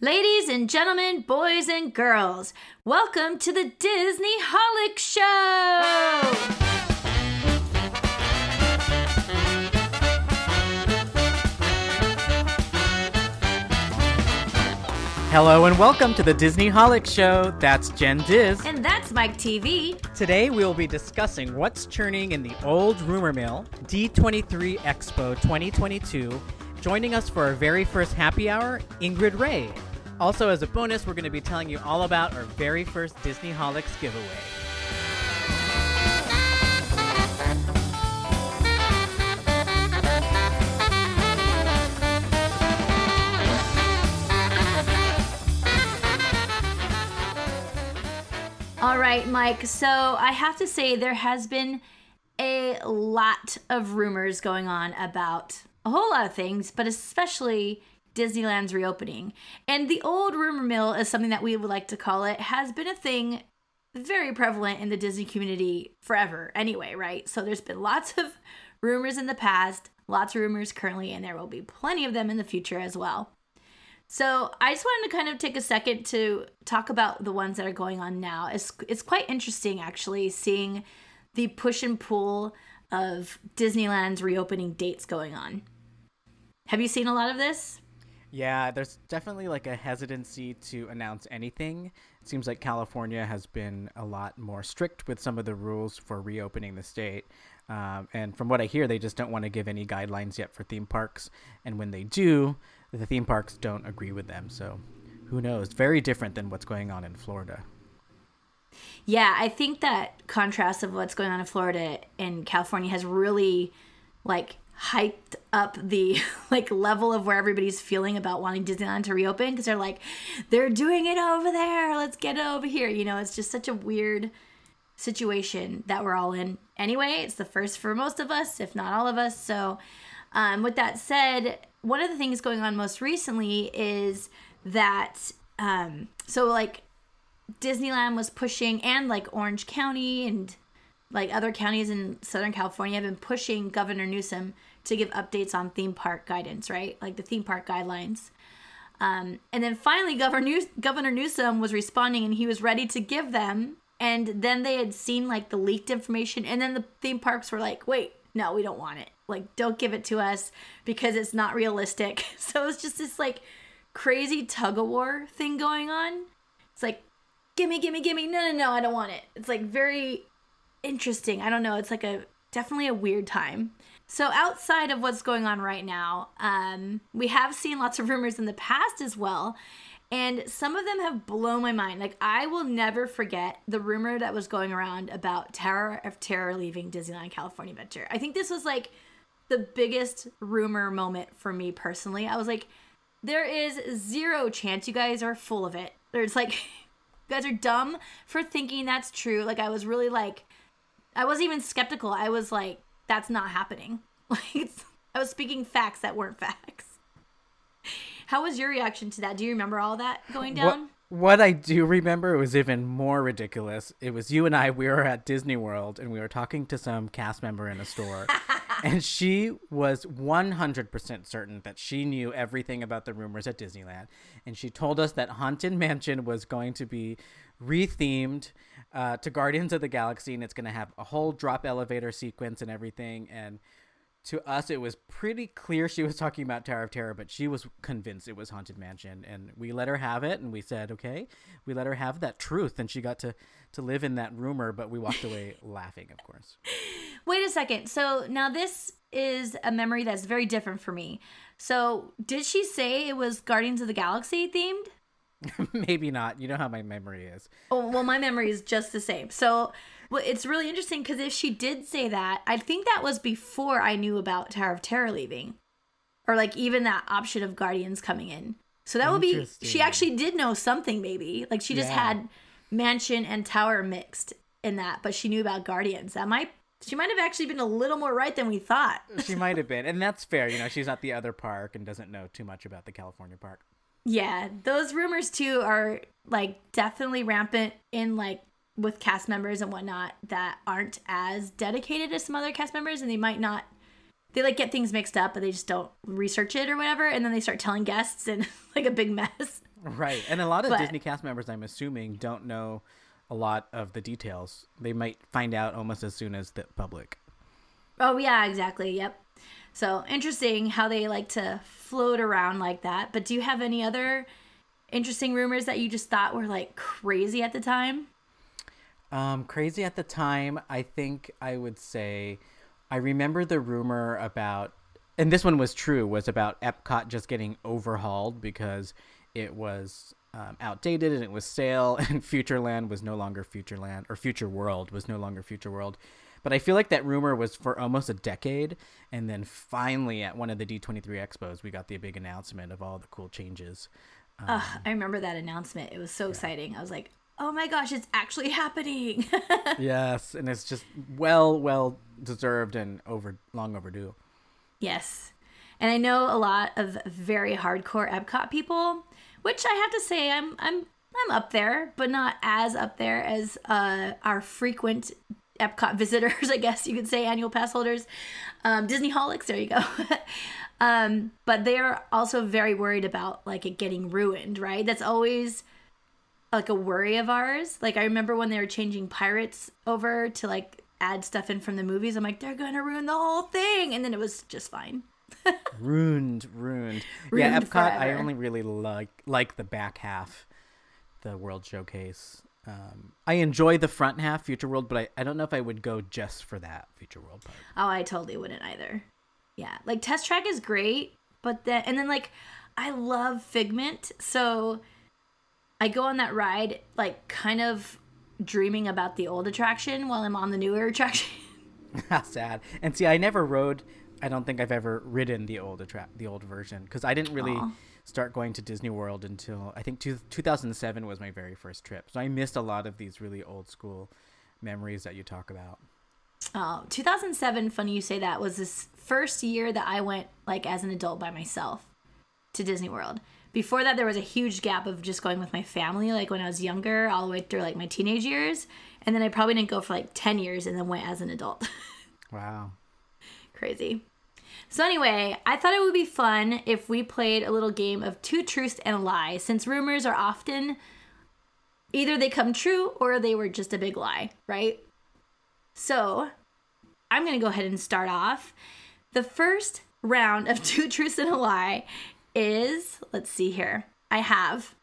Ladies and gentlemen, boys and girls, welcome to the Disneyholic Show! Hello and welcome to the Disneyholic Show. That's Jen Diz. And that's Mike TV. Today we will be discussing what's churning in the old rumor mill, D23 Expo 2022. Joining us for our very first happy hour, Ingrid Rey. Also, as a bonus, we're going to be telling you all about our very first Disneyholics giveaway. All right, Mike. So I have to say, there has been a lot of rumors going on about a whole lot of things, but especially Disneyland's reopening. And the old rumor mill, is something that we would like to call it, has been a thing very prevalent in the Disney community forever, anyway, right? So there's been lots of rumors in the past, lots of rumors currently, and there will be plenty of them in the future as well. So I just wanted to kind of take a second to talk about the ones that are going on now. It's it's quite interesting actually seeing the push and pull of Disneyland's reopening dates going on. Have you seen a lot of this? Yeah, there's definitely like a hesitancy to announce anything. It seems like California has been a lot more strict with some of the rules for reopening the state. Um, and from what I hear, they just don't want to give any guidelines yet for theme parks. And when they do, the theme parks don't agree with them. So who knows? Very different than what's going on in Florida. Yeah, I think that contrast of what's going on in Florida and California has really like hyped up the like level of where everybody's feeling about wanting Disneyland to reopen because they're like they're doing it over there. Let's get it over here. You know it's just such a weird situation that we're all in. Anyway it's the first for most of us if not all of us. So um, with that said one of the things going on most recently is that um, so like Disneyland was pushing and like Orange County and like other counties in Southern California have been pushing Governor Newsom to give updates on theme park guidance, right? Like the theme park guidelines. Um, and then finally, Governor, Governor Newsom was responding and he was ready to give them. And then they had seen like the leaked information. And then the theme parks were like, wait, no, we don't want it. Like, don't give it to us because it's not realistic. So it's just this like crazy tug of war thing going on. It's like, gimme, gimme, gimme. No, no, no, I don't want it. It's like very interesting. I don't know. It's like a definitely a weird time. So outside of what's going on right now, um, we have seen lots of rumors in the past as well. And some of them have blown my mind. Like, I will never forget the rumor that was going around about Tower of Terror leaving Disneyland California Adventure. I think this was like the biggest rumor moment for me personally. I was like, there is zero chance you guys are full of it. There's like, you guys are dumb for thinking that's true. Like, I was really like, I wasn't even skeptical. I was like, that's not happening. Like I was speaking facts that weren't facts. How was your reaction to that? Do you remember all that going down? What, what I do remember was even more ridiculous. It was you and I. We were at Disney World and we were talking to some cast member in a store, and she was one hundred percent certain that she knew everything about the rumors at Disneyland, and she told us that Haunted Mansion was going to be rethemed uh, to Guardians of the Galaxy, and it's going to have a whole drop elevator sequence and everything, and to us it was pretty clear she was talking about Tower of Terror, but she was convinced it was Haunted Mansion, and we let her have it, and we said okay, we let her have that truth, and she got to to live in that rumor, but we walked away laughing, of course. Wait a second. So now this is a memory that's very different for me. So did she say it was Guardians of the Galaxy themed? Maybe not. You know how my memory is. Oh well, my memory is just the same. So well, it's really interesting because if she did say that, I think that was before I knew about Tower of Terror leaving, or like even that option of Guardians coming in. So that would be she actually did know something. Maybe like she just yeah. had Mansion and Tower mixed in that, but she knew about Guardians. That might she might have actually been a little more right than we thought. she might have been, and that's fair. You know, she's not the other park and doesn't know too much about the California park. Yeah, those rumors too are like definitely rampant in like with cast members and whatnot that aren't as dedicated as some other cast members and they might not they like get things mixed up but they just don't research it or whatever and then they start telling guests and like a big mess Right. And a lot of But- Disney cast members, I'm assuming, don't know a lot of the details. They might find out almost as soon as the public. Oh yeah, exactly. Yep. So interesting how they like to float around like that. But do you have any other interesting rumors that you just thought were like crazy at the time? Um, crazy at the time, I think I would say I remember the rumor about and this one was true, was about Epcot just getting overhauled because it was um, outdated and it was stale and Futureland was no longer Futureland or Future World was no longer Future World. But I feel like that rumor was for almost a decade, and then finally at one of the D23 expos, we got the big announcement of all the cool changes. Ugh, I remember that announcement. It was so exciting. I was like, "Oh my gosh, it's actually happening!" yes, and it's just well, well deserved and over long overdue. yes, and I know a lot of very hardcore Epcot people, which I have to say, I'm I'm I'm up there, but not as up there as uh, our frequent Epcot visitors, I guess you could say, annual pass holders, um, Disneyholics. There you go. um, but they're also very worried about like it getting ruined, right? That's always like a worry of ours. Like I remember when they were changing pirates over to like add stuff in from the movies. I'm like, they're gonna ruin the whole thing, and then it was just fine. ruined, ruined. yeah, Ruined Epcot. I only really like like the back half, the World Showcase. Um, I enjoy the front half, Future World, but I, I don't know if I would go just for that Future World part. Oh, I totally wouldn't either. Yeah, like Test Track is great, but then and then like I love Figment, so I go on that ride like kind of dreaming about the old attraction while I'm on the newer attraction. How sad. And see, I never rode. I don't think I've ever ridden the old attract the old version because I didn't really Aw. start going to Disney World until I think two, 2007 was my very first trip. So I missed a lot of these really old school memories that you talk about. Oh, 2007, funny you say that, was this first year that I went like as an adult by myself to Disney World. Before that, there was a huge gap of just going with my family, like when I was younger, all the way through like my teenage years. And then I probably didn't go for like 10 years and then went as an adult. Wow. Crazy. So, anyway, I thought it would be fun if we played a little game of two truths and a lie, since rumors are often either they come true or they were just a big lie, right? So, I'm to go ahead and start off. The first round of two truths and a lie is let's see here. I have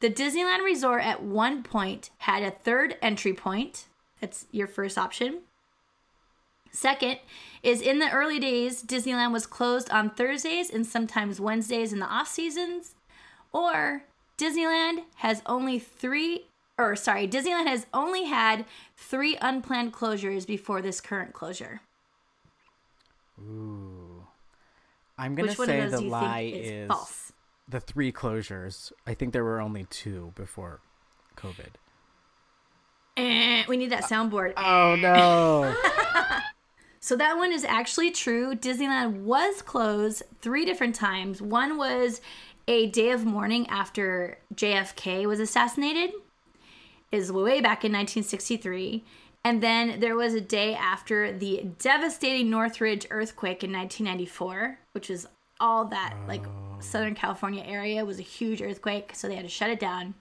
the Disneyland Resort at one point had a third entry point. That's your first option. Second is in the early days, Disneyland was closed on Thursdays and sometimes Wednesdays in the off seasons. Or Disneyland has only three, or sorry, Disneyland has only had three unplanned closures before this current closure. Ooh. I'm gonna Which say the lie is, is false? the three closures. I think there were only two before COVID. Eh, we need that soundboard. Oh no! So that one is actually true. Disneyland was closed three different times. One was a day of mourning after JFK was assassinated, is way back in 1963. And then there was a day after the devastating Northridge earthquake in 1994, which was all that like Southern California area was a huge earthquake, so they had to shut it down.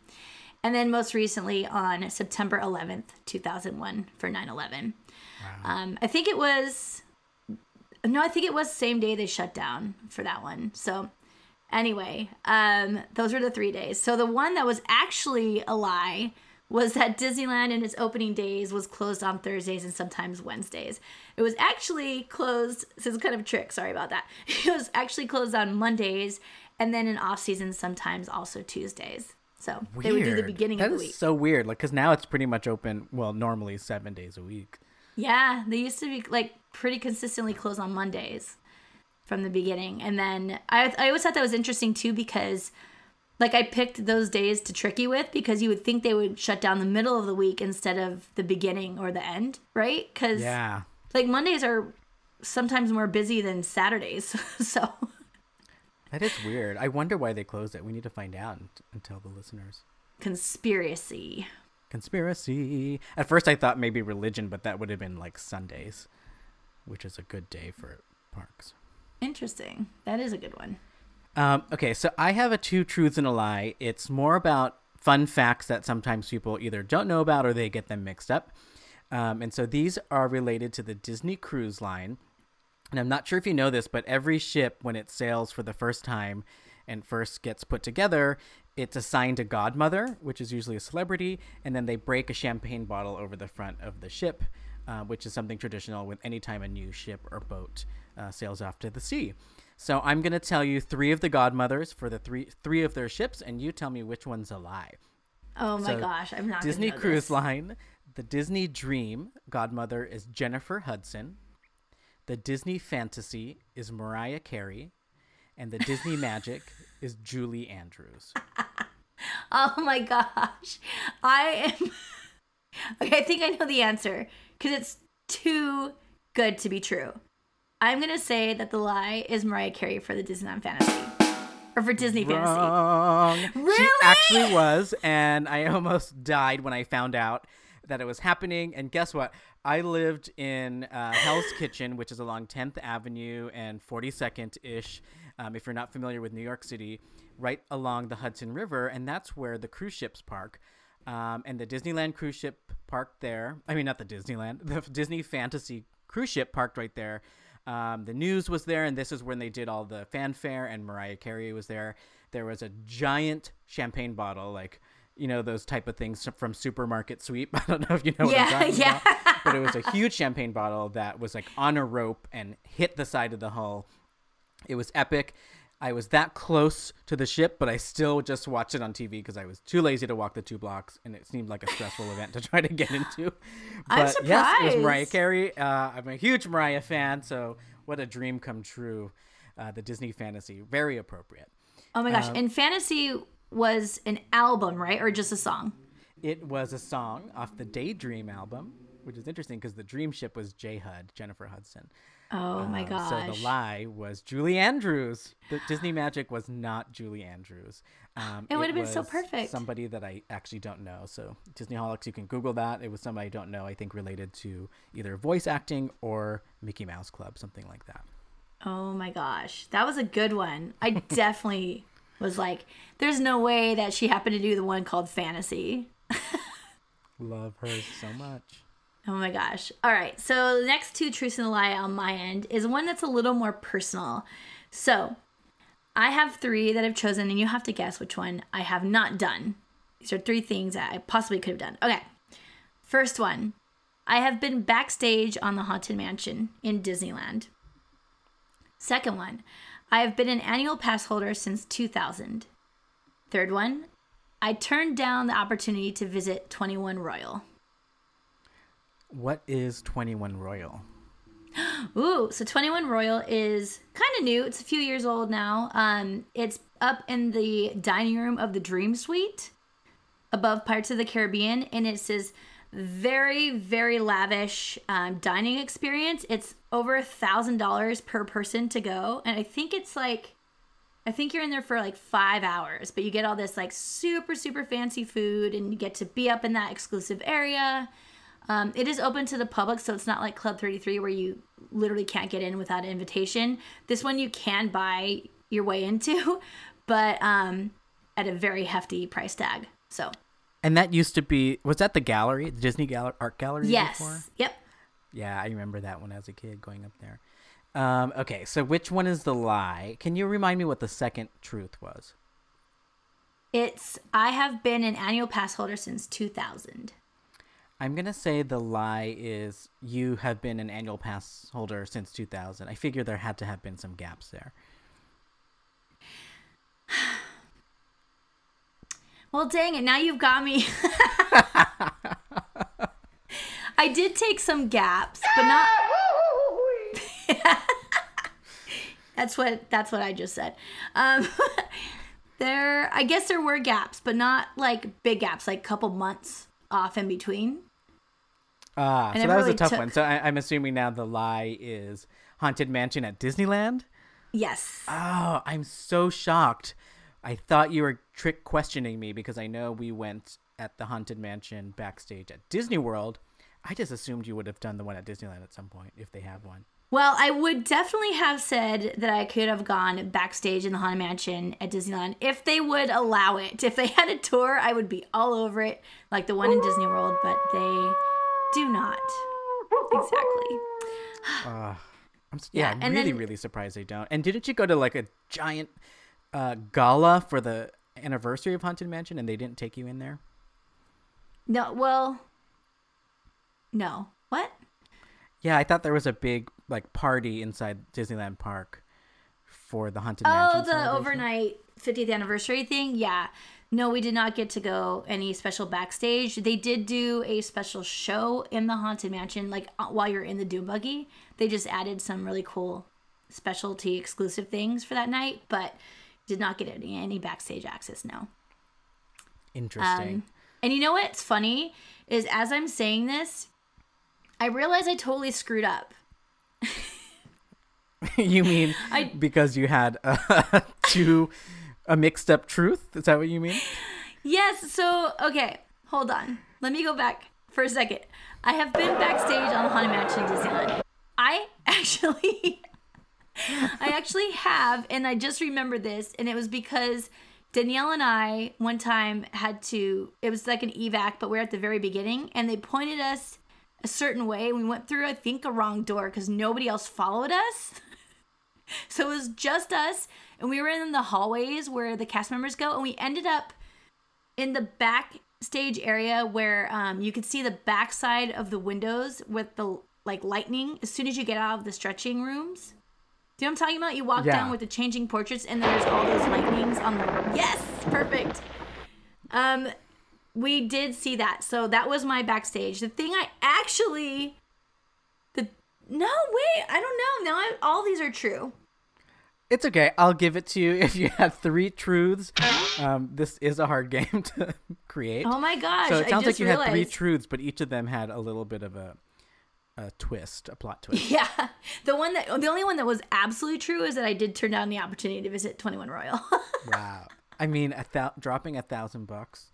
And then most recently on September 11th, 2001 for 9/11. Um, I think it was no, I think it was the same day they shut down for that one. So anyway, um, those were the three days. So the one that was actually a lie was that Disneyland in its opening days was closed on Thursdays and sometimes Wednesdays. It was actually closed. This is kind of a trick. Sorry about that. It was actually closed on Mondays and then in off season sometimes also Tuesdays. So they would do the beginning That of the is week. so weird. Like, cause now it's pretty much open. Well, normally seven days a week. Yeah, they used to be like pretty consistently closed on Mondays from the beginning. And then I, I always thought that was interesting too because like I picked those days to trick you with because you would think they would shut down the middle of the week instead of the beginning or the end, right? Because Yeah. like Mondays are sometimes more busy than Saturdays. so That is weird. I wonder why they closed it. We need to find out and, and tell the listeners. conspiracy. Conspiracy. At first, I thought maybe religion, but that would have been like Sundays, which is a good day for parks. Interesting. That is a good one. Um, okay, so I have a two truths and a lie. It's more about fun facts that sometimes people either don't know about or they get them mixed up. Um, and so these are related to the Disney Cruise Line. And I'm not sure if you know this, but every ship, when it sails for the first time and first gets put together, it's assigned a godmother, which is usually a celebrity, and then they break a champagne bottle over the front of the ship, uh, which is something traditional with any time a new ship or boat uh, sails off to the sea. So I'm gonna tell you three of the godmothers for the three three of their ships, and you tell me which one's a lie. Oh my So, gosh, I'm not Disney Cruise this. Line, the Disney Dream godmother is Jennifer Hudson. The Disney Fantasy is Mariah Carey, and the Disney Magic is Julie Andrews. Oh my gosh, I am. okay, I think I know the answer because it's too good to be true. I'm gonna say that the lie is Mariah Carey for the Disneyland Fantasy, or for Disney Fantasy. Wrong. She Really? actually was, and I almost died when I found out that it was happening. And guess what? I lived in uh, Hell's Kitchen, which is along 10th Avenue and 42nd ish. Um, if you're not familiar with New York City, right along the Hudson River, and that's where the cruise ships park. Um, and the Disneyland cruise ship parked there. I mean, not the Disneyland, the Disney Fantasy cruise ship parked right there. Um, the news was there, and this is when they did all the fanfare, and Mariah Carey was there. There was a giant champagne bottle, like you know those type of things from supermarket sweep. I don't know if you know what Yeah, I'm talking yeah. about, but it was a huge champagne bottle that was like on a rope and hit the side of the hull. It was epic. I was that close to the ship, but I still just watched it on TV because I was too lazy to walk the two blocks, and it seemed like a stressful event to try to get into. I'm But yes, it was Mariah. Carey. Uh, I'm a huge Mariah fan, so what a dream come true. Uh, the Disney fantasy, very appropriate. Oh my gosh, Um, and Fantasy was an album, right, or just a song? It was a song off the Daydream album, which is interesting because the Dream Ship was J Hud, Jennifer Hudson. Oh my Um, gosh. So the lie was Julie Andrews. The Disney Magic was not Julie Andrews. Um, It would've been so perfect. Somebody that I actually don't know. So Disney Disneyholics, you can Google that. It was somebody I don't know. I think related to either voice acting or Mickey Mouse Club, something like that. Oh my gosh, that was a good one. I definitely was like, there's no way that she happened to do the one called Fantasy. Love her so much. Oh my gosh. All right. So the next two truths and a lie on my end is one that's a little more personal. So I have three that I've chosen, and you have to guess which one I have not done. These are three things that I possibly could have done. Okay. First one I have been backstage on the Haunted Mansion in Disneyland. Second one, I have been an annual pass holder since 2000. Third one, I turned down the opportunity to visit 21 Royal. What is 21 Royal? Ooh, so 21 Royal is kind of new. It's a few years old now. Um, it's up in the dining room of the Dream Suite above Pirates of the Caribbean, and it says very, very lavish um, dining experience. It's over a thousand dollars per person to go, and I think it's like, I think you're in there for like five hours, but you get all this like super, super fancy food, and you get to be up in that exclusive area. Um, it is open to the public, so it's not like Club 33 where you literally can't get in without an invitation. This one you can buy your way into, but um, at a very hefty price tag. So, And that used to be, was that the gallery, the Disney Gal- Art Gallery yes. before? Yep. Yeah, I remember that one as a kid going up there. Um, okay, so which one is the lie? Can you remind me what the second truth was? It's, I have been an annual pass holder since 2000. I'm to say the lie is you have been an annual pass holder since 2000. I figure there had to have been some gaps there. Well, dang it. Now you've got me. I did take some gaps, but not. that's what that's what I just said. Um, there, I guess there were gaps, but not like big gaps, like couple months off in between. Ah, so that was a tough took- one. So I, I'm assuming now the lie is Haunted Mansion at Disneyland? Yes. Oh, I'm so shocked. I thought you were trick questioning me because I know we went at the Haunted Mansion backstage at Disney World. I just assumed you would have done the one at Disneyland at some point if they have one. Well, I would definitely have said that I could have gone backstage in the Haunted Mansion at Disneyland if they would allow it. If they had a tour, I would be all over it, like the one in Disney World, but they do not. Exactly. Uh, I'm, yeah, Yeah, I'm really, then- really surprised they don't. And didn't you go to like a giant uh, gala for the anniversary of Haunted Mansion and they didn't take you in there? No, well, no. What? Yeah, I thought there was a big like party inside Disneyland Park for the Haunted Oh, Mansion. Oh, the overnight 50th anniversary thing? Yeah. No, we did not get to go any special backstage. They did do a special show in the Haunted Mansion, like uh, while you're in the Doom Buggy. They just added some really cool specialty exclusive things for that night, but did not get any, any backstage access, no. Interesting. Um, and you know what's funny is as I'm saying this, I realize I totally screwed up. you mean I- because you had uh, two a mixed up truth? Is that what you mean? Yes, so okay, hold on. Let me go back for a second. I have been backstage on the Haunted Mansion in Disneyland. I actually I actually have, and I just remembered this, and it was because Danielle and I one time had to it was like an evac, but we're at the very beginning, and they pointed us a certain way. We went through, I think, a wrong door because nobody else followed us. So it was just us, and we were in the hallways where the cast members go, and we ended up in the backstage area where um, you could see the backside of the windows with the like lightning as soon as you get out of the stretching rooms. Do you know what I'm talking about? You walk Yeah. down with the changing portraits, and there's all those lightnings on the. Yes, perfect. Um, we did see that, so that was my backstage. The thing I actually, no wait, I don't know. Now I, all these are true. It's okay. I'll give it to you if you had three truths. Um, this is a hard game to create. Oh my gosh! so it sounds I like you realized. had three truths, but each of them had a little bit of a a twist, a plot twist. Yeah, the one that the only one that was absolutely true is that I did turn down the opportunity to visit Twenty One Royal. wow. I mean, a thou- dropping a thousand bucks.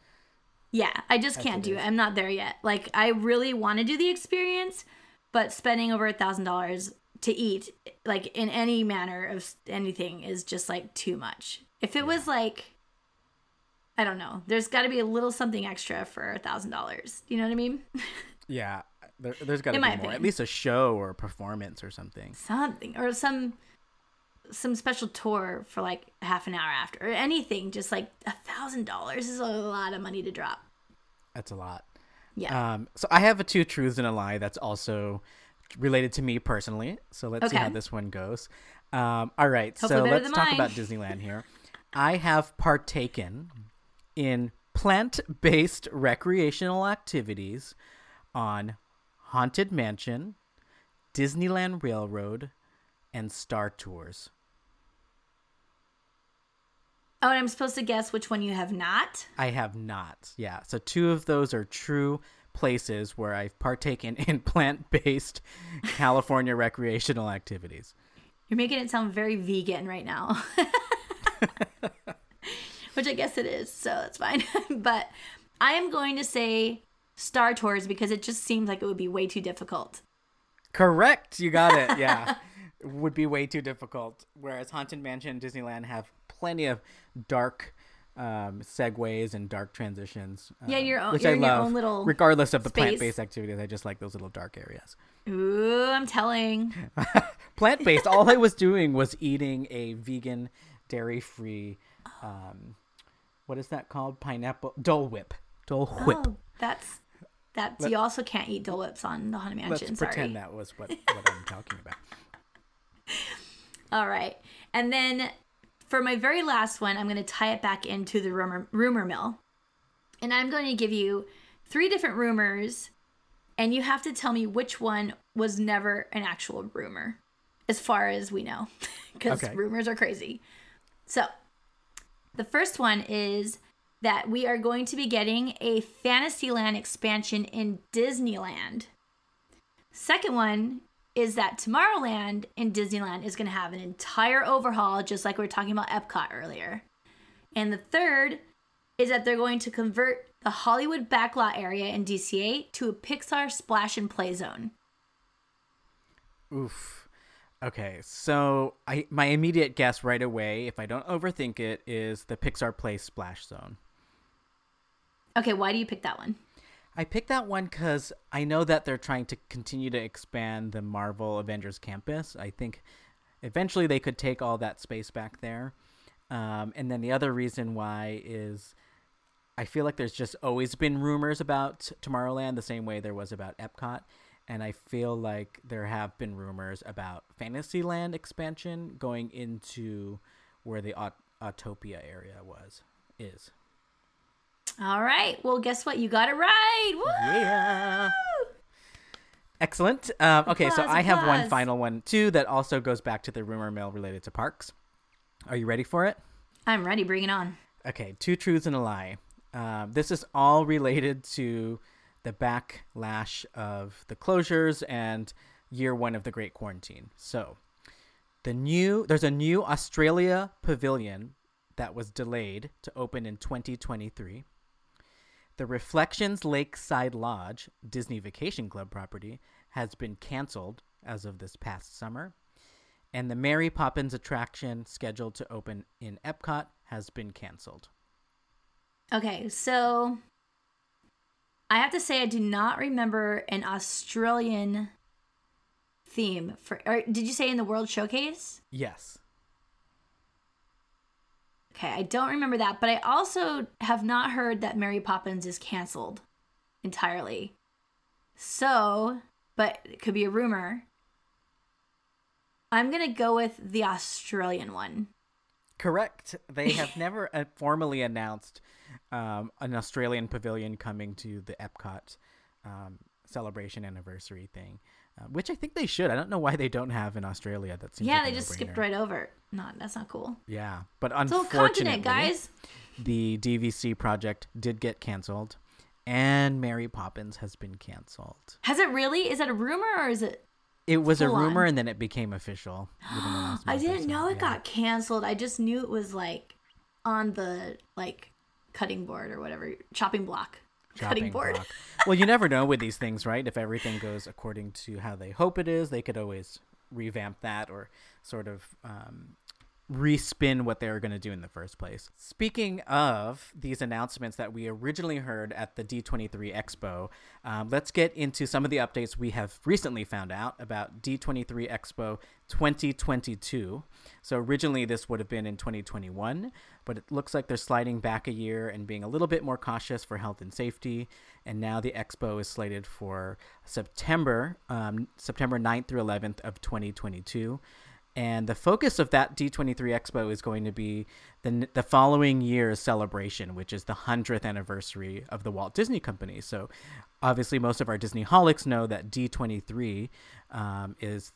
yeah, I just can't do it. I'm not there yet. Like I really want to do the experience, but spending over a thousand dollars to eat, like in any manner of anything, is just like too much. If it was like, I don't know, there's got to be a little something extra for a thousand dollars. You know what I mean? Yeah, there, there's got to be more. At least a show or a performance or something. something or some some special tour for like half an hour after or anything just like a thousand dollars is a lot of money to drop That's a lot. Yeah Um, so I have a two truths and a lie that's also related to me personally. So let's see how this one goes. Um, all right, Hopefully so let's talk mine. about Disneyland here. I have partaken in plant-based recreational activities on Haunted Mansion, Disneyland Railroad, and Star Tours. Oh and i'm supposed to guess which one you have not I have not. Yeah. So two of those are true places where I've partaken in plant-based California recreational activities. you're making it sound very vegan right now which i guess it is so that's fine but i am going to say star tours because it just seems like it would be way too difficult Correct. You got it. Yeah. Would be way too difficult. Whereas Haunted Mansion and Disneyland have plenty of dark um, segues and dark transitions. Yeah, um, your own- which you're I love. own little regardless of the space. plant-based activities, I just like those little dark areas. ooh i'm telling Plant-based. all I was doing was eating a vegan, dairy-free. Um, what is that called? Pineapple Dole Whip. Dole Whip. oh that's that's you also can't eat Dole Whips on the Haunted Mansion. Let's Mansion. pretend that was what, what I'm talking about. All right. And then for my very last one, I'm going to tie it back into the rumor, rumor mill. And I'm going to give you three different rumors, and you have to tell me which one was never an actual rumor, as far as we know, because Okay. rumors are crazy. So the first one is that we are going to be getting a Fantasyland expansion in Disneyland. Second one is that Tomorrowland in Disneyland is going to have an entire overhaul, just like we were talking about Epcot earlier. And the third is that they're going to convert the Hollywood backlot area in DCA to a Pixar splash and play zone. Oof. Okay, so I my immediate guess right away, if I don't overthink it, is the Pixar Play Splash Zone. Okay, why do you pick that one? I picked that one because I know that they're trying to continue to expand the Marvel Avengers campus. I think eventually they could take all that space back there. Um, and then the other reason why is I feel like there's just always been rumors about Tomorrowland the same way there was about Epcot. And I feel like there have been rumors about Fantasyland expansion going into where the Aut- Autopia area was, is. All right. Well, guess what? You got it right. Woo! Yeah. Excellent. Um, okay, so Applause, I have one final one too that also goes back to the rumor mill related to parks. Are you ready for it? I'm ready. Bring it on. Okay, two truths and a lie. Um, this is all related to the backlash of the closures and year one of the Great Quarantine. So, the new there's a new Australia pavilion that was delayed to open in 2023. The Reflections Lakeside Lodge, Disney Vacation Club property, has been canceled as of this past summer. And the Mary Poppins attraction scheduled to open in Epcot has been canceled. Okay, so I have to say I do not remember an Australian theme for. Or did you say in the World Showcase? Yes. Okay, I don't remember that, but I also have not heard that Mary Poppins is canceled entirely. So, but it could be a rumor. I'm gonna go with the Australian one. Correct. They have never uh, formally announced um, an Australian pavilion coming to the Epcot um, celebration anniversary thing, uh, which I think they should. I don't know why they don't have in Australia. That seems yeah, like they just skipped right over. Not that's not cool. Yeah, but It's unfortunately, continent, guys. the DVC project did get canceled, and Mary Poppins has been canceled. Has it really? Is that a rumor or is it? It was a rumor, on. and then it became official. within the last I didn't know it yeah. got canceled. I just knew it was like on the like cutting board or whatever, chopping block, cutting board. block. well, you never know with these things, right? If everything goes according to how they hope it is, they could always revamp that or sort of um, respin what they were going to do in the first place. Speaking of these announcements that we originally heard at the D23 Expo, um, let's get into some of the updates we have recently found out about D23 Expo 2022. So originally this would have been in 2021, but it looks like they're sliding back a year and being a little bit more cautious for health and safety. And now the expo is slated for September, um, September 9th through 11th of 2022. And the focus of that D23 Expo is going to be the, the following year's celebration, which is the 100th anniversary of the Walt Disney Company. So, obviously, most of our Disneyholics know that D23 um, is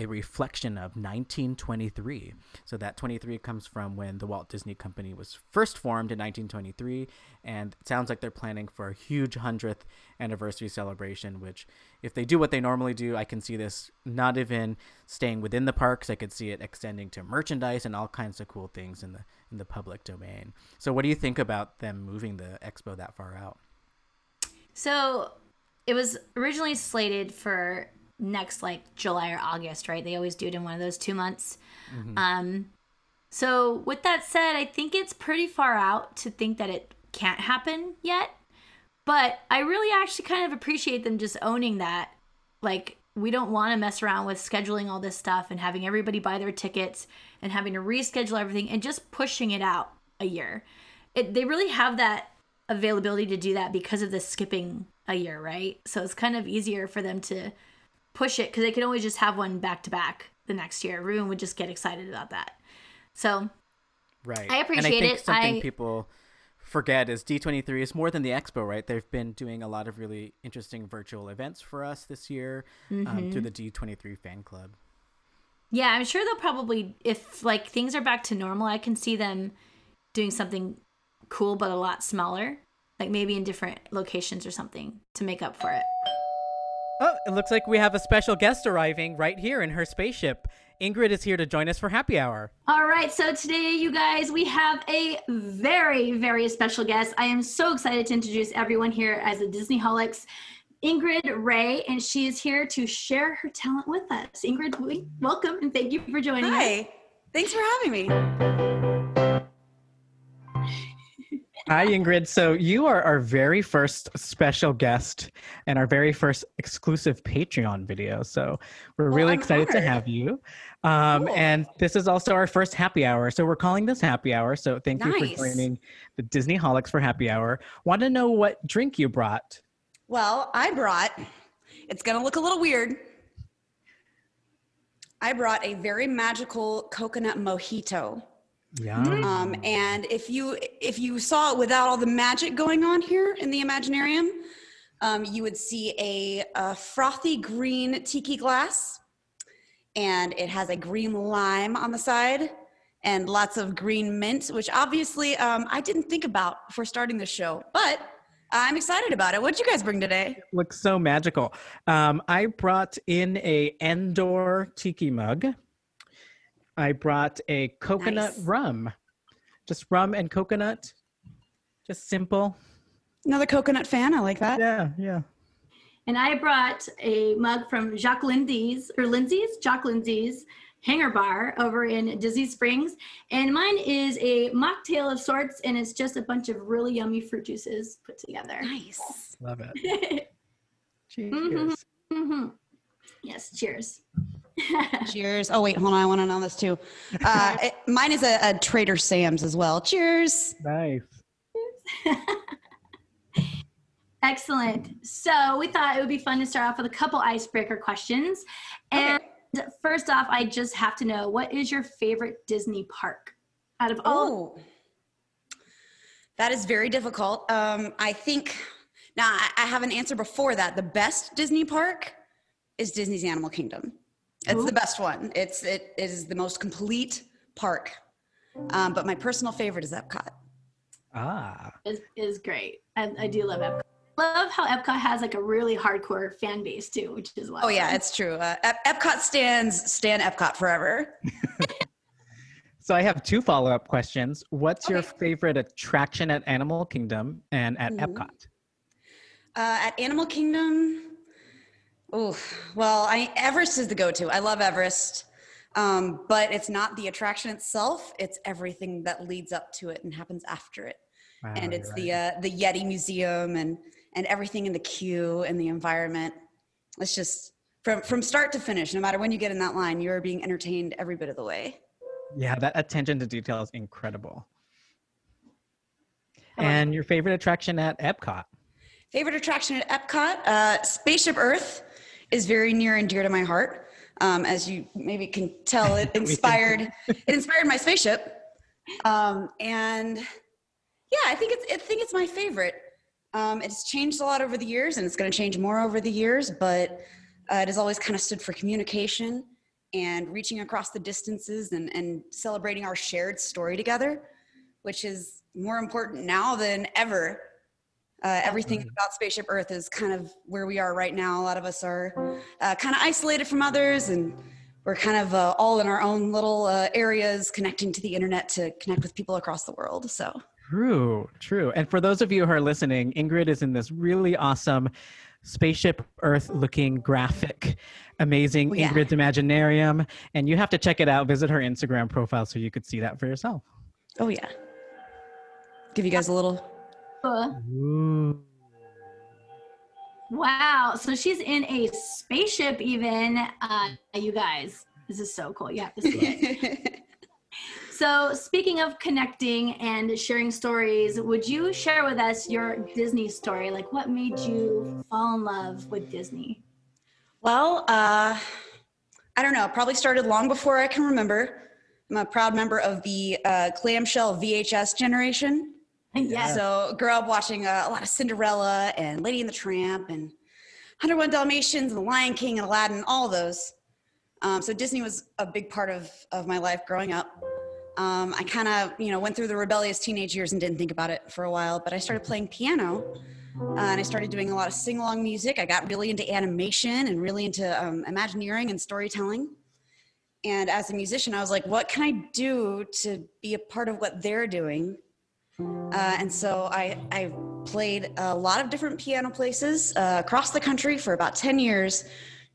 a reflection of 1923. So that 23 comes from when the Walt Disney Company was first formed in 1923, and it sounds like they're planning for a huge 100th anniversary celebration. Which, if they do what they normally do, I can see this not even staying within the parks. I could see it extending to merchandise and all kinds of cool things in the in the public domain. So, what do you think about them moving the expo that far out? So it was originally slated for next like July or August, right? They always do it in one of those two months. Um, so with that said, I think it's pretty far out to think that it can't happen yet. But I really actually kind of appreciate them just owning that. Like, we don't want to mess around with scheduling all this stuff and having everybody buy their tickets and having to reschedule everything and just pushing it out a year. It, they really have that availability to do that because of the skipping a year, right? So it's kind of easier for them to push it because they can always just have one back to back the next year. Everyone would just get excited about that. So Right. I and I appreciate think it. Something I- people forget is D23 is more than the expo, right? They've been doing a lot of really interesting virtual events for us this year um, Mm-hmm. through the D23 fan club. Yeah, I'm sure they'll probably if like things are back to normal, I can see them doing something cool but a lot smaller, like maybe in different locations or something to make up for it. Oh, it looks like we have a special guest arriving right here in her spaceship. Ingrid is here to join us for happy hour. All right, so today, you guys, we have a very, very special guest. I am so excited to introduce everyone here as the Disneyholics. Ingrid Rey, and she is here to share her talent with us. Ingrid, welcome and thank you for joining Hi. us. Thanks for having me. Hi, Ingrid. So you are our very first special guest and our very first exclusive Patreon video. So we're Well, really I'm excited to have you. Um, Cool. And this is also our first happy hour. So we're calling this happy hour. So thank you for joining the Disneyholics for happy hour. Want to know what drink you brought? Well, I brought, it's going to look a little weird. I brought a very magical coconut mojito. Yeah. Um, and if you if you saw it without all the magic going on here in the Imaginarium, um, you would see a, a frothy green tiki glass, and it has a green lime on the side, and lots of green mint, which obviously um, I didn't think about before starting the show, but I'm excited about it. What'd you guys bring today? looks so magical. Um, I brought in a Endor tiki mug. I brought a coconut Nice. rum, just rum and coconut, just simple. Another coconut fan. I like that. Yeah, yeah. And I brought a mug from Jock Lindsey's or Lindsey's, Jock Lindsey's Hangar Bar over in Disney Springs. And mine is a mocktail of sorts, and it's just a bunch of really yummy fruit juices put together. Nice. Love it. Cheers. Mhm. Yes, cheers. Cheers. Oh wait, hold on. I want to know this too. Uh, it- mine is a, a Trader Sam's as well. Cheers. Nice. Excellent. So we thought it would be fun to start off with a couple icebreaker questions. And first off, I just have to know what is your favorite Disney park out of all? Oh, that is very difficult. Um, I think now I, I have an answer before that. The best Disney park is Disney's Animal Kingdom. It's Ooh. the best one. It's it is the most complete park. Um, but my personal favorite is Epcot. Ah. Is, is great. I, I do love Epcot. Love how Epcot has like a really hardcore fan base too, which is why. Oh yeah, it's true. Uh, Ep- Epcot stands stand Epcot forever. So I have two follow up questions. What's your favorite attraction at Animal Kingdom and at Ooh. Epcot? Uh, at Animal Kingdom, oh well, I Everest is the go-to. I love Everest, um, but it's not the attraction itself. It's everything that leads up to it and happens after it. Wow, and it's right. the uh, the Yeti Museum and and everything in the queue and the environment. It's just from from start to finish. No matter when you get in that line, you are being entertained every bit of the way. yeah, that attention to detail is incredible. And your favorite attraction at Epcot? Favorite attraction at Epcot? Uh, Spaceship Earth is very near and dear to my heart. Um, as you maybe can tell, it inspired it inspired my spaceship. Um, and yeah, I think it's I think it's my favorite. Um, it's changed a lot over the years, and it's going to change more over the years. But uh, it has always kind of stood for communication and reaching across the distances and, and celebrating our shared story together, which is more important now than ever uh, everything about Spaceship Earth is kind of where we are right now. A lot of us are uh, kind of isolated from others, and we're kind of uh, all in our own little uh, areas, connecting to the internet to connect with people across the world. So, True, true. And for those of you who are listening, Ingrid is in this really awesome spaceship Earth looking graphic, amazing Oh, yeah. Ingrid's Imaginarium. And you have to check it out. Visit her Instagram profile so you could see that for yourself. oh yeah, give you guys a little. Ooh. wow. So she's in a spaceship, even. Uh, you guys, this is so cool. You have to see it. So, speaking of connecting and sharing stories, would you share with us your Disney story? Like, what made you fall in love with Disney? Well, uh, I don't know. Probably started long before I can remember. I'm a proud member of the uh, clamshell VHS generation. Yes. So grew up watching uh, a lot of Cinderella and Lady and the Tramp and 101 Dalmatians and The Lion King and Aladdin, all those. Um, so Disney was a big part of, of my life growing up. Um, I kind of, you know, went through the rebellious teenage years and didn't think about it for a while, but I started playing piano uh, and I started doing a lot of sing-along music. I got really into animation and really into um, Imagineering and storytelling. And as a musician, I was like, what can I do to be a part of what they're doing? Uh, and so I, I played a lot of different piano places uh, across the country for about 10 years,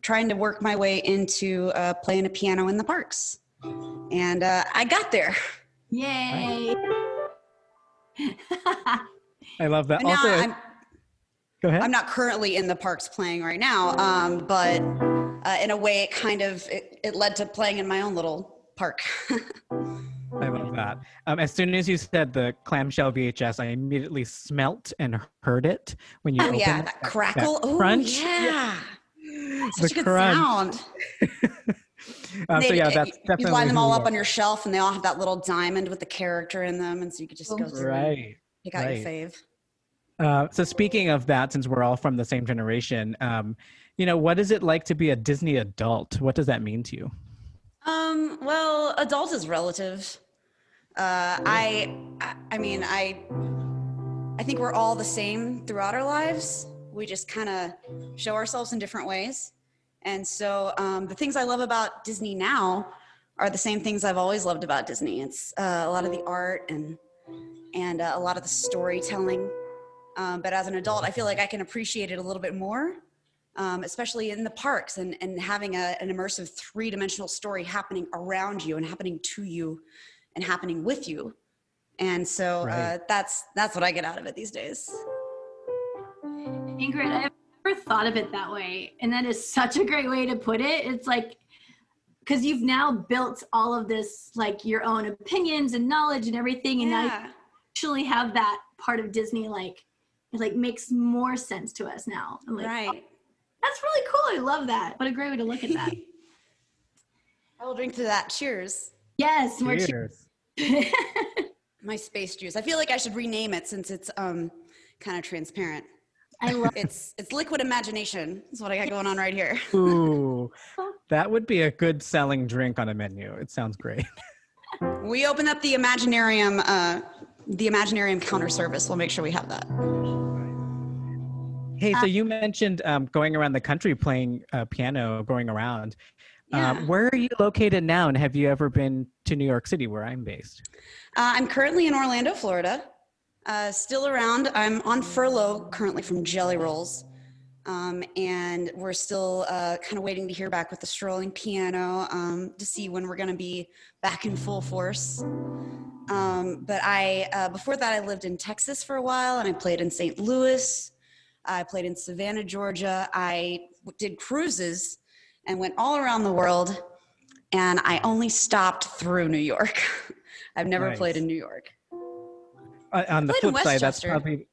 trying to work my way into uh, playing a piano in the parks. And uh, I got there. Yay! I love that. But Also, I'm, go ahead. I'm not currently in the parks playing right now, um, but uh, in a way, it kind of it, it led to playing in my own little park. I love that. Um, as soon as you said the clamshell VHS, I immediately smelt and heard it when you oh opened yeah, it. that crackle. Oh crunch. yeah. Such The a good crunch. sound. Um, so yeah, that's you- definitely you line them all up are. on your shelf, and they all have that little diamond with the character in them, and so you could just go through right. pick out right. your fave. Uh, so speaking of that, since we're all from the same generation, um, you know, what is it like to be a Disney adult? What does that mean to you? Um, well, adult is relative. Uh, I, I- mean, I, I think we're all the same throughout our lives. We just kind of show ourselves in different ways. And so, um, the things I love about Disney now are the same things I've always loved about Disney. It's uh, a lot of the art and and uh, a lot of the storytelling. Um, but as an adult, I feel like I can appreciate it a little bit more um, especially in the parks and, and having a, an immersive three dimensional story happening around you and happening to you and happening with you. And so uh, that's that's what I get out of it these days. Ingrid, I've never thought of it that way. And that is such a great way to put it. It's like, because you've now built all of this, like your own opinions and knowledge and everything. And now you actually have that part of Disney, like, it like makes more sense to us now. I'm like, Right. that's really cool. I love that. What a great way to look at that. I will drink to that. Cheers. yes. More Cheers. cheers. My space juice. I feel like I should rename it since it's um kind of transparent. I love It's it's liquid imagination. Is what I got going on right here. Ooh, that would be a good selling drink on a menu. It sounds great. We open up the Imaginarium uh the Imaginarium counter service. We'll make sure we have that. Hey, so you mentioned um, going around the country playing uh, piano, going around. Yeah. Um, where are you located now, and have you ever been to New York City, where I'm based? Uh, I'm currently in Orlando, Florida. Uh, still around. I'm on furlough currently from Jelly Rolls. Um, and we're still uh, kind of waiting to hear back with the strolling piano um, to see when we're going to be back in full force. Um, but I, uh, before that, I lived in Texas for a while and I played in St. Louis. I played in Savannah, Georgia. I did cruises and went all around the world. And I only stopped through New York. I've never Nice. played in New York. Uh, on the flip side, that's probably.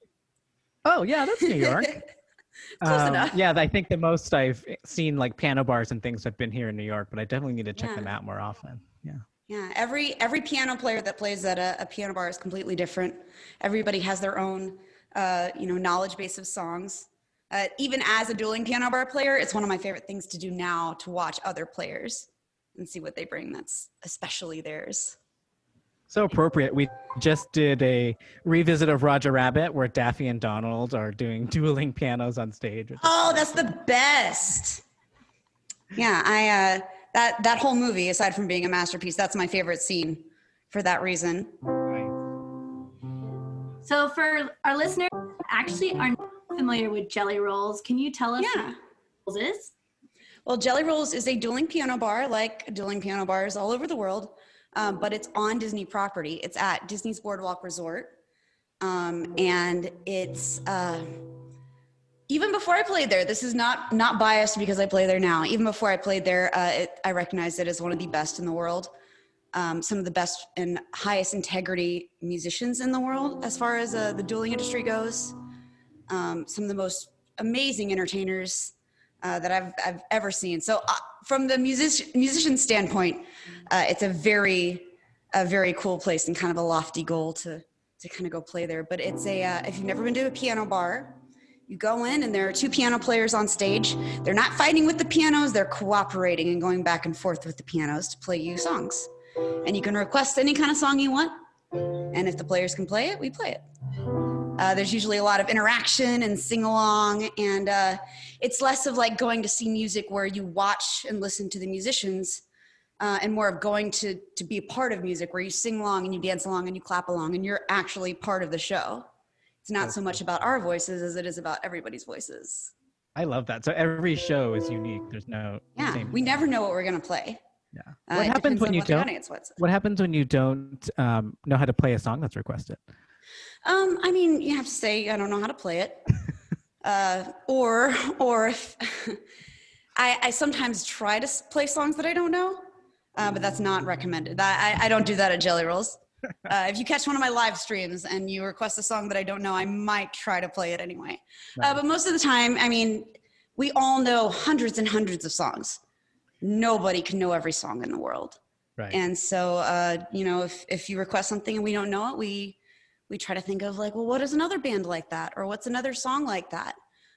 Oh yeah, that's New York. Close Um, enough. Yeah, I think the most I've seen like piano bars and things have been here in New York, but I definitely need to check Yeah. them out more often. Yeah. Yeah, every every piano player that plays at a, a piano bar is completely different. Everybody has their own, uh, you know, knowledge base of songs. Uh, even as a dueling piano bar player, it's one of my favorite things to do now to watch other players and see what they bring. That's especially theirs. So appropriate. We just did a revisit of Roger Rabbit where Daffy and Donald are doing dueling pianos on stage. Oh, that's the best. Yeah, I uh, that that whole movie, aside from being a masterpiece, that's my favorite scene for that reason. So for our listeners actually are not familiar with jelly rolls, can you tell us Yeah. what jelly rolls is? Well, Jelly Rolls is a dueling piano bar, like dueling piano bars all over the world, um, but it's on Disney property. It's at Disney's Boardwalk Resort, um, and it's uh, even before I played there. This is not not biased because I play there now. Even before I played there, uh, it, I recognized it as one of the best in the world. Um, some of the best and highest integrity musicians in the world, as far as uh, the dueling industry goes. Um, some of the most amazing entertainers uh, that I've, I've ever seen. So uh, from the music, musician standpoint, uh, it's a very, a very cool place and kind of a lofty goal to, to kind of go play there. But it's a, uh, if you've never been to a piano bar, you go in and there are two piano players on stage. They're not fighting with the pianos, they're cooperating and going back and forth with the pianos to play you songs. And you can request any kind of song you want. And if the players can play it, we play it. Uh, there's usually a lot of interaction and sing along, and uh, it's less of like going to see music where you watch and listen to the musicians, uh, and more of going to to be a part of music where you sing along and you dance along and you clap along and you're actually part of the show. it's not so much about our voices as it is about everybody's voices. I love that. So every show is unique. There's no Yeah, same. we never know what we're gonna play. Yeah. Uh, What it happens when you what don't- What happens when you don't um, know how to play a song that's requested? Um, I mean, you have to say I don't know how to play it, uh, or or if, I, I sometimes try to play songs that I don't know, uh, but that's not recommended. I, I I don't do that at Jelly Rolls. Uh, if you catch one of my live streams and you request a song that I don't know, I might try to play it anyway. Uh, but most of the time, I mean, we all know hundreds and hundreds of songs. Nobody can know every song in the world. Right. And so, uh, you know, if, if you request something and we don't know it, we, we try to think of like, well, what is another band like that? Or what's another song like that?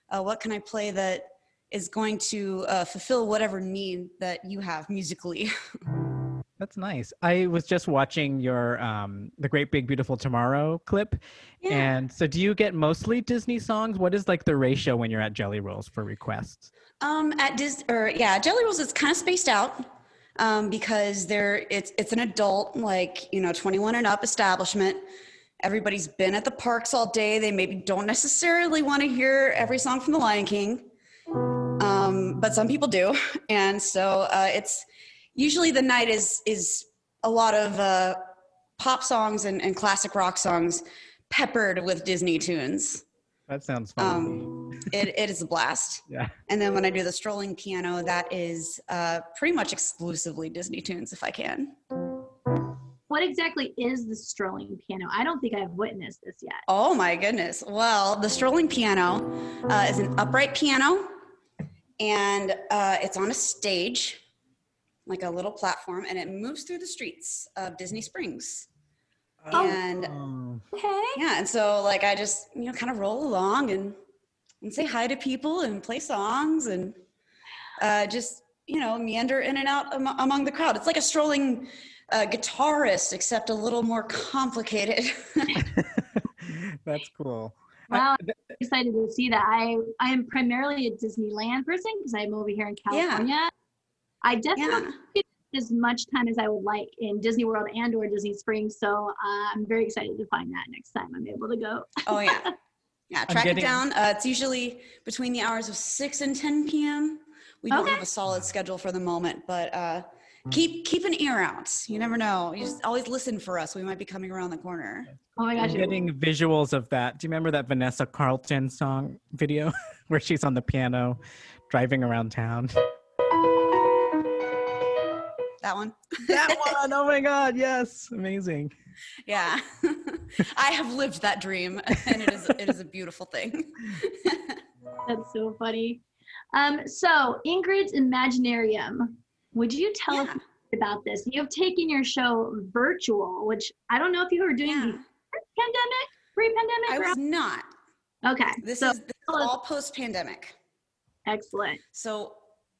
Uh, what can I play that is going to uh, fulfill whatever need that you have musically? That's nice. I was just watching your um the Great Big Beautiful Tomorrow clip. Yeah. And so do you get mostly Disney songs? What is like the ratio when you're at Jelly Rolls for requests? Um, at Dis or yeah, Jelly Rolls is kind of spaced out um, because they're it's it's an adult like you know 21 and up establishment. Everybody's been at the parks all day. They maybe don't necessarily want to hear every song from The Lion King, um, but some people do, and so uh, it's usually the night is is a lot of uh, pop songs and, and classic rock songs peppered with Disney tunes. That sounds fun. Um, it, it is a blast. yeah. And then when I do the strolling piano, that is uh, pretty much exclusively Disney tunes if I can. What exactly is the strolling piano? I don't think I've witnessed this yet. Oh my goodness. Well, the strolling piano uh, is an upright piano and uh, it's on a stage, like a little platform, and it moves through the streets of Disney Springs. And Oh, Okay. yeah, and so like I just, you know, kind of roll along and, and say hi to people and play songs and uh, just, you know, meander in and out am- among the crowd. It's like a strolling uh, guitarist, except a little more complicated. That's cool. Wow, I'm excited to see that. I I am primarily a Disneyland person because I'm over here in California. Yeah. California. I definitely yeah. get as much time as I would like in Disney World and or Disney Springs. So uh, I'm very excited to find that next time I'm able to go. Oh yeah. Yeah, track getting- it down. Uh, it's usually between the hours of 6 and 10 p.m. We don't Okay. have a solid schedule for the moment, but uh, keep keep an ear out. You never know. You just always listen for us. We might be coming around the corner. Oh my I'm gosh. getting visuals of that. Do you remember that Vanessa Carlton song video where she's on the piano driving around town? That one? That one. Oh my god, yes. Amazing. Yeah. I have lived that dream and it is it is a beautiful thing. That's so funny. Um, so Ingrid's Imaginarium. Would you tell us about this? You've taken your show virtual, which I don't know if you were doing Yeah. pandemic, pre-pandemic. I was not. Okay. This so, is, this is all post pandemic. excellent. So,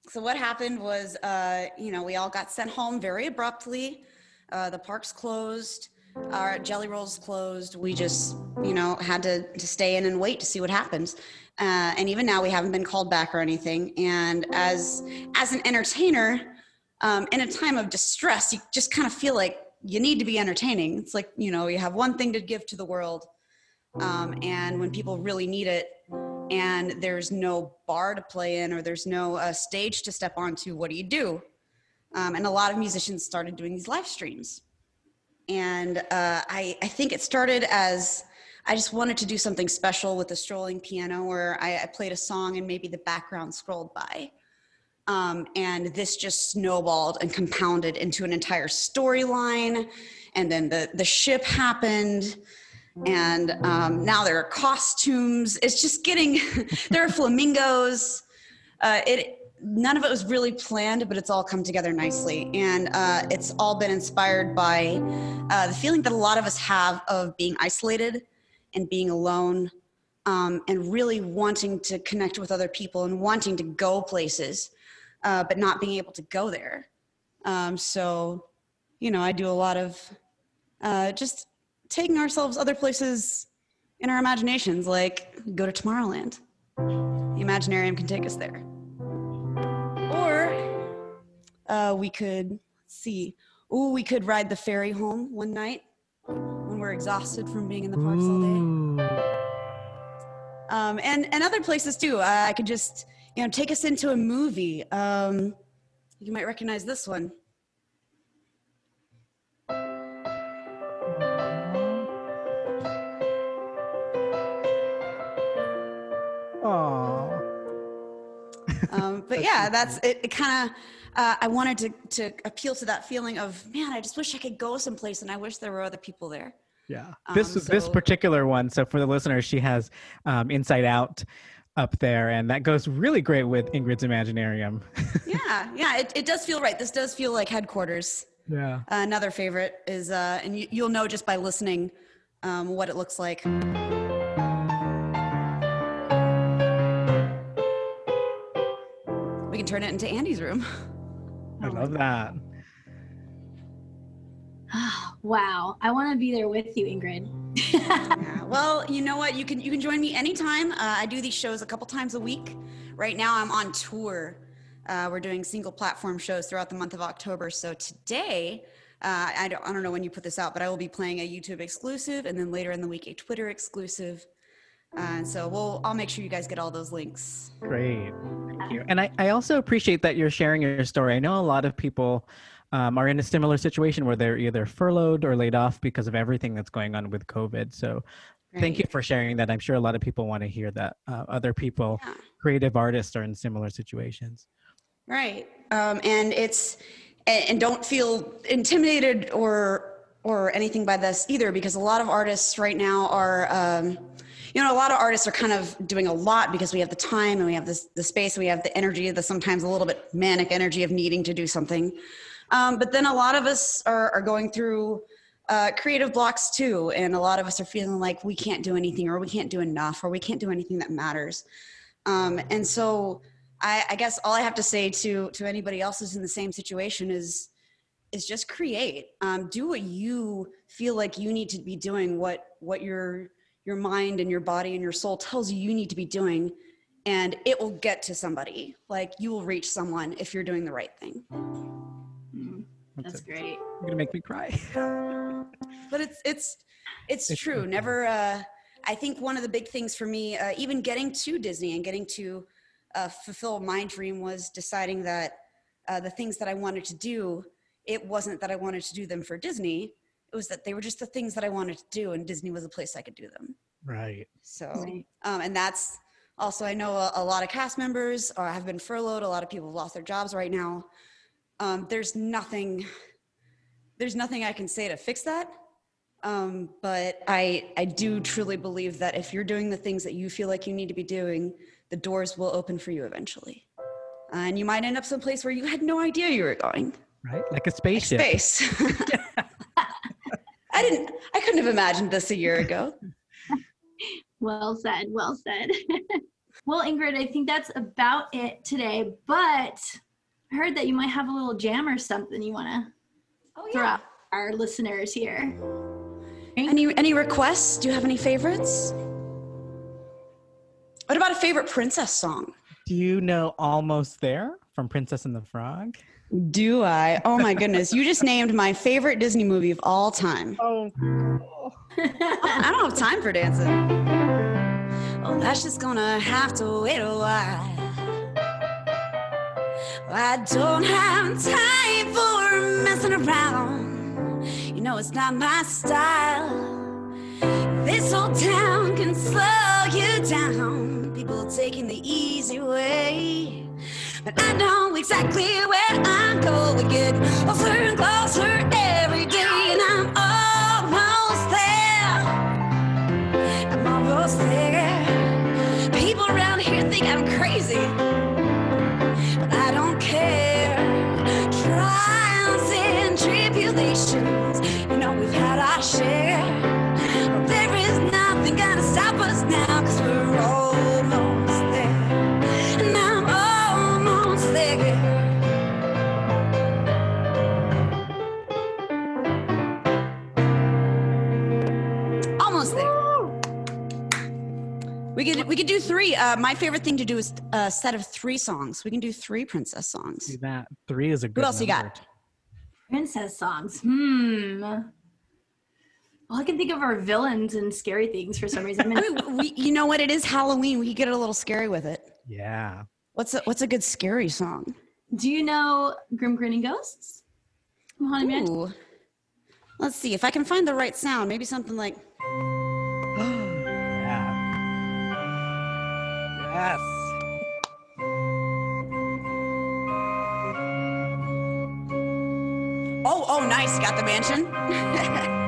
so what happened was, uh, you know, we all got sent home very abruptly. Uh, the parks closed, our Jelly Rolls closed. We just, you know, had to to stay in and wait to see what happens. Uh, and even now, we haven't been called back or anything. And as as an entertainer, um, in a time of distress, you just kind of feel like you need to be entertaining. It's like you know, you have one thing to give to the world, um, and when people really need it, and there's no bar to play in or there's no uh, stage to step onto, what do you do? Um, and a lot of musicians started doing these live streams. And uh, I, I think it started as I just wanted to do something special with the strolling piano where I, I played a song and maybe the background scrolled by. Um, and this just snowballed and compounded into an entire storyline. And then the, the ship happened and um, now there are costumes. It's just getting there are flamingos. Uh, it none of it was really planned, but it's all come together nicely, and uh, it's all been inspired by uh, the feeling that a lot of us have of being isolated and being alone, um, and really wanting to connect with other people and wanting to go places, uh, but not being able to go there. Um, so, you know, I do a lot of uh, just taking ourselves other places in our imaginations, like go to Tomorrowland. The Imaginarium can take us there. Or uh, we could see. Oh, we could ride the ferry home one night when we're exhausted from being in the parks all day. Um, and and other places too. Uh, I could just you know take us into a movie. Um, you might recognize this one. Aww. Um, but yeah, that's it. it kind of. Uh, I wanted to to appeal to that feeling of man. I just wish I could go someplace, and I wish there were other people there. Yeah. This Um, this so- particular one. So for the listeners, she has um, Inside Out up there, and that goes really great with Ingrid's Imaginarium. Yeah, yeah, it, it does feel right. This does feel like headquarters. yeah. Uh, another favorite is, uh, and you, you'll know just by listening um, what it looks like. We can turn it into Andy's room. I love that. Wow. I want to be there with you, Ingrid. Yeah, well, you know what? You can you can join me anytime. Uh, I do these shows a couple times a week. Right now, I'm on tour. Uh, we're doing single platform shows throughout the month of October. So today, uh, I don't I don't know when you put this out, but I will be playing a YouTube exclusive, and then later in the week a Twitter exclusive. Uh, so we'll I'll make sure you guys get all those links. Great. Thank you. And I, I also appreciate that you're sharing your story. I know a lot of people um, are in a similar situation where they're either furloughed or laid off because of everything that's going on with COVID. So thank you for sharing that. I'm sure a lot of people want to hear that uh, other people, Yeah. creative artists, are in similar situations. Right. Um, and it's and, and don't feel intimidated or or anything by this either, because a lot of artists right now are. Um, you know, a lot of artists are kind of doing a lot because we have the time and we have this, the space and we have the energy, the sometimes a little bit manic energy of needing to do something. Um, but then a lot of us are, are going through uh, creative blocks too. And a lot of us are feeling like we can't do anything or we can't do enough or we can't do anything that matters. Um, and so I, I guess all I have to say to, to anybody else who's in the same situation is, is just create, um, do what you feel like you need to be doing, what, what your, your mind and your body and your soul tells you you need to be doing and it will get to somebody like you will reach someone if you're doing the right thing That's That's it. great. You're going to make me cry. but it's it's it's, It's true true. never uh i think one of the big things for me uh, even getting to disney and getting to uh, fulfill my dream was deciding that uh, the things that i wanted to do it wasn't that i wanted to do them for disney it was that they were just the things that i wanted to do and disney was a place i could do them right. so um, and that's also i know a, a lot of cast members uh, have been furloughed a lot of people have lost their jobs right now um, there's nothing there's nothing i can say to fix that um, but i i do truly believe that if you're doing the things that you feel like you need to be doing the doors will open for you eventually and you might end up someplace where you had no idea you were going Right. Like a spaceship. space i didn't i couldn't have imagined this a year ago Well said. Well said. well, Ingrid, I think that's about it today. But I heard that you might have a little jam or something you want to oh throw out our listeners here. Any any requests? Do you have any favorites? What about a favorite princess song? Do you know Almost There from Princess and the Frog? Do I? Oh my goodness! You just named my favorite Disney movie of all time. Oh. I don't have time for dancing. Oh, that's just gonna have to wait a while. I don't have time for messing around. You know it's not my style. This old town can slow you down. People taking the easy way. But I know exactly where I'm going. Get closer and closer every day. And I'm almost there. I'm almost there. People around here think I'm crazy. Could we could do three. Uh, my favorite thing to do is a set of three songs. We can do three princess songs. See that? Three is a good else you got? Princess songs. Hmm. All I can think of are villains and scary things for some reason. we, we, you know what? It is Halloween. We get a little scary with it. Yeah. What's a, what's a good scary song? Do you know Grim Grinning Ghosts? from Haunted Mansion? Ooh. Let's see if I can find the right sound. Maybe something like. Yes. Oh, oh, nice. Got the mansion.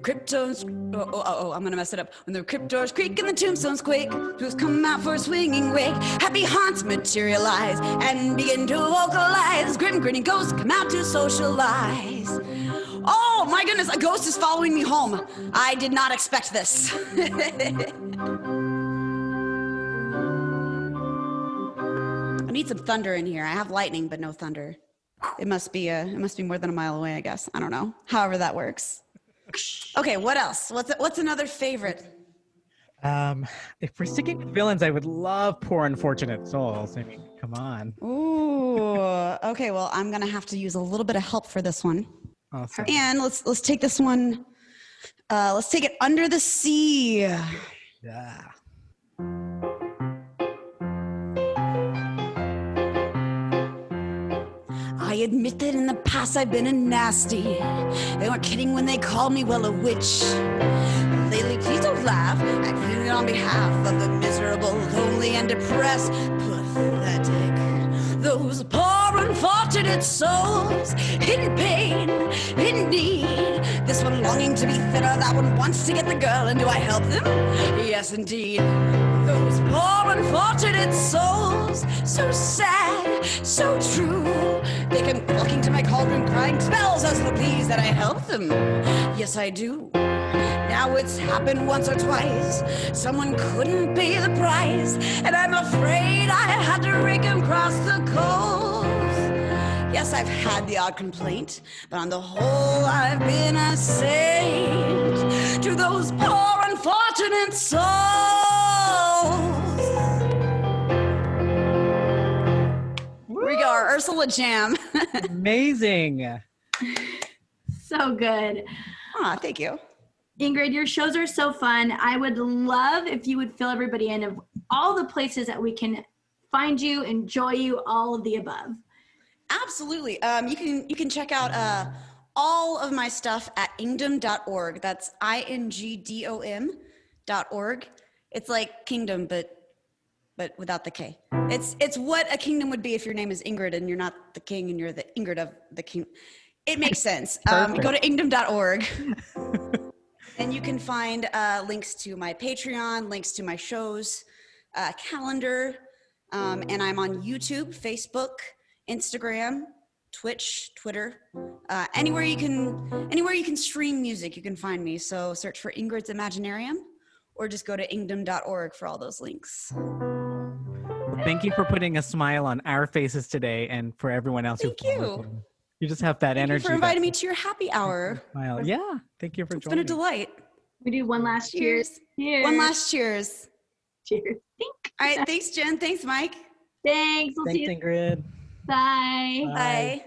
cryptos, oh, oh, oh, oh, I'm gonna mess it up. When the cryptors creak and the tombstones quake, ghouls come out for a swinging wake. Happy haunts materialize and begin to vocalize. Grim grinning ghosts come out to socialize. Oh my goodness, a ghost is following me home. I did not expect this. I need some thunder in here. I have lightning, but no thunder. It must be a, it must be more than a mile away, I guess. I don't know. However that works. Okay, what else? What's what's another favorite? Um, if we're sticking with villains, I would love Poor Unfortunate Souls. I mean, come on. Ooh. Okay, well, I'm gonna have to use a little bit of help for this one. Awesome. And let's let's take this one. Uh, let's take it under the sea. Yeah. I admit that in the past I've been a nasty. They weren't kidding when they called me, well, a witch. Lately, please don't laugh. I'm feeling it on behalf of the miserable, lonely, and depressed. Pathetic. Those poor, unfortunate souls in pain, in need. This one longing to be thinner, that one wants to get the girl, and do I help them? Yes, indeed. Those poor, unfortunate souls, so sad, so true. They come flocking to my cauldron, crying spells as to please that I help them. Yes, I do. Now it's happened once or twice. Someone couldn't pay the price, and I'm afraid I had to rake 'em across the coals. Yes, I've had the odd complaint, but on the whole, I've been a saint to those poor, unfortunate souls. We go, our Ursula jam. Amazing. So good. Ah, thank you. Ingrid, your shows are so fun. I would love if you would fill everybody in of all the places that we can find you, enjoy you, all of the above. Absolutely. Um, you can you can check out uh, all of my stuff at ingdom.org. That's I N G D O M dot org. It's like kingdom, but but without the K. It's it's what a kingdom would be if your name is Ingrid and you're not the king and you're the Ingrid of the king. It makes sense. Um, go to ingdom.org. and you can find uh, links to my Patreon, links to my shows, uh, calendar, um, and I'm on YouTube, Facebook, Instagram, Twitch, Twitter, uh, anywhere you can anywhere you can stream music, you can find me. So search for Ingrid's Imaginarium, or just go to ingdom.org for all those links. Thank you for putting a smile on our faces today and for everyone else Thank who's you. You just have that Thank energy. you for inviting me to your happy hour. smile. Yeah. Thank you for joining. It's been a delight. We do one last cheers. Cheers. Cheers. One last cheers. cheers. Thank- All right, thanks, Jen. Thanks, Mike. Thanks. We'll see Thanks, you. Ingrid. Bye. Bye. Bye.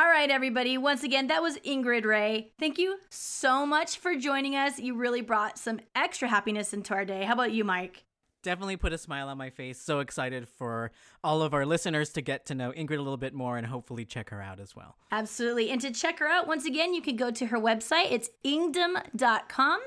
All right, everybody. Once again, that was Ingrid Rey. Thank you so much for joining us. You really brought some extra happiness into our day. How about you, Mike? Definitely put a smile on my face. So excited for all of our listeners to get to know Ingrid a little bit more and hopefully check her out as well. Absolutely. And to check her out, once again, you can go to her website. It's ingdom.com.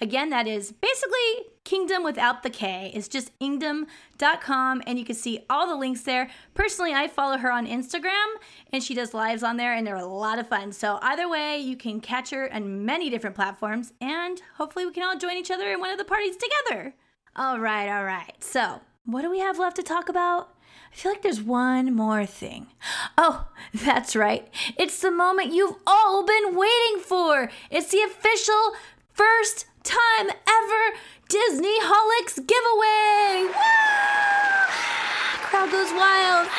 Again, that is basically kingdom without the K. It's just ingdom.com, and you can see all the links there. Personally, I follow her on Instagram, and she does lives on there, and they're a lot of fun. So, either way, you can catch her on many different platforms, and hopefully, we can all join each other in one of the parties together. All right, all right. So, what do we have left to talk about? I feel like there's one more thing. Oh, that's right. It's the moment you've all been waiting for. It's the official first time ever Disneyholics giveaway. Crowd goes wild.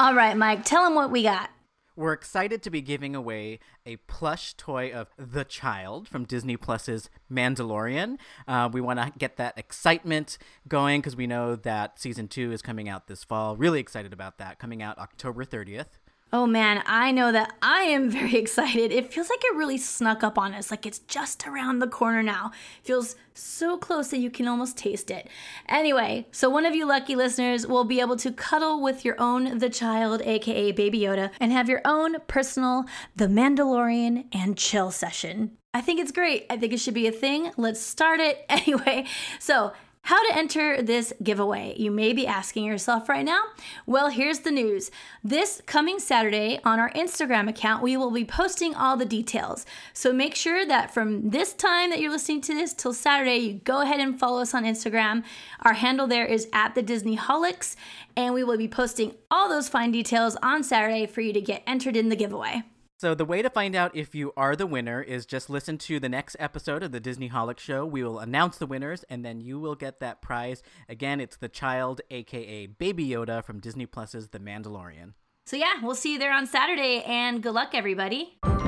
All right, Mike, tell them what we got. we're excited to be giving away a plush toy of the child from Disney Plus's Mandalorian. Uh, we want to get that excitement going because we know that season two is coming out this fall. Really excited about that, coming out October 30th. Oh man, I know that I am very excited. It feels like it really snuck up on us, like it's just around the corner now. feels so close that you can almost taste it. Anyway, so one of you lucky listeners will be able to cuddle with your own The Child, aka Baby Yoda, and have your own personal The Mandalorian and chill session. I think it's great. I think it should be a thing. Let's start it anyway. So, how to enter this giveaway? You may be asking yourself right now. Well, here's the news. This coming Saturday on our Instagram account, we will be posting all the details. So make sure that from this time that you're listening to this till Saturday, you go ahead and follow us on Instagram. Our handle there is at the Disneyholics, and we will be posting all those fine details on Saturday for you to get entered in the giveaway. So the way to find out if you are the winner is just listen to the next episode of the Disneyholic Show. We will announce the winners, and then you will get that prize. Again, it's the child, aka Baby Yoda, from Disney Plus's The Mandalorian. So yeah, we'll see you there on Saturday, and good luck, everybody. All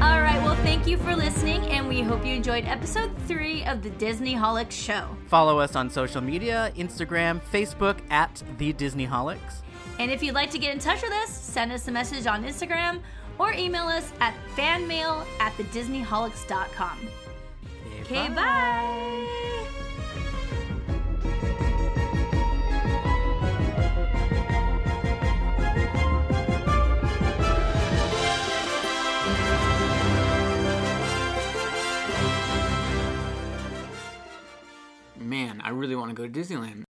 right, well, thank you for listening, and we hope you enjoyed episode three of the Disneyholic Show. Follow us on social media Instagram, Facebook at The Disneyholics. And if you'd like to get in touch with us, send us a message on Instagram or email us at fanmail at thedisneyholics.com. Okay, bye. Man, I really want to go to Disneyland.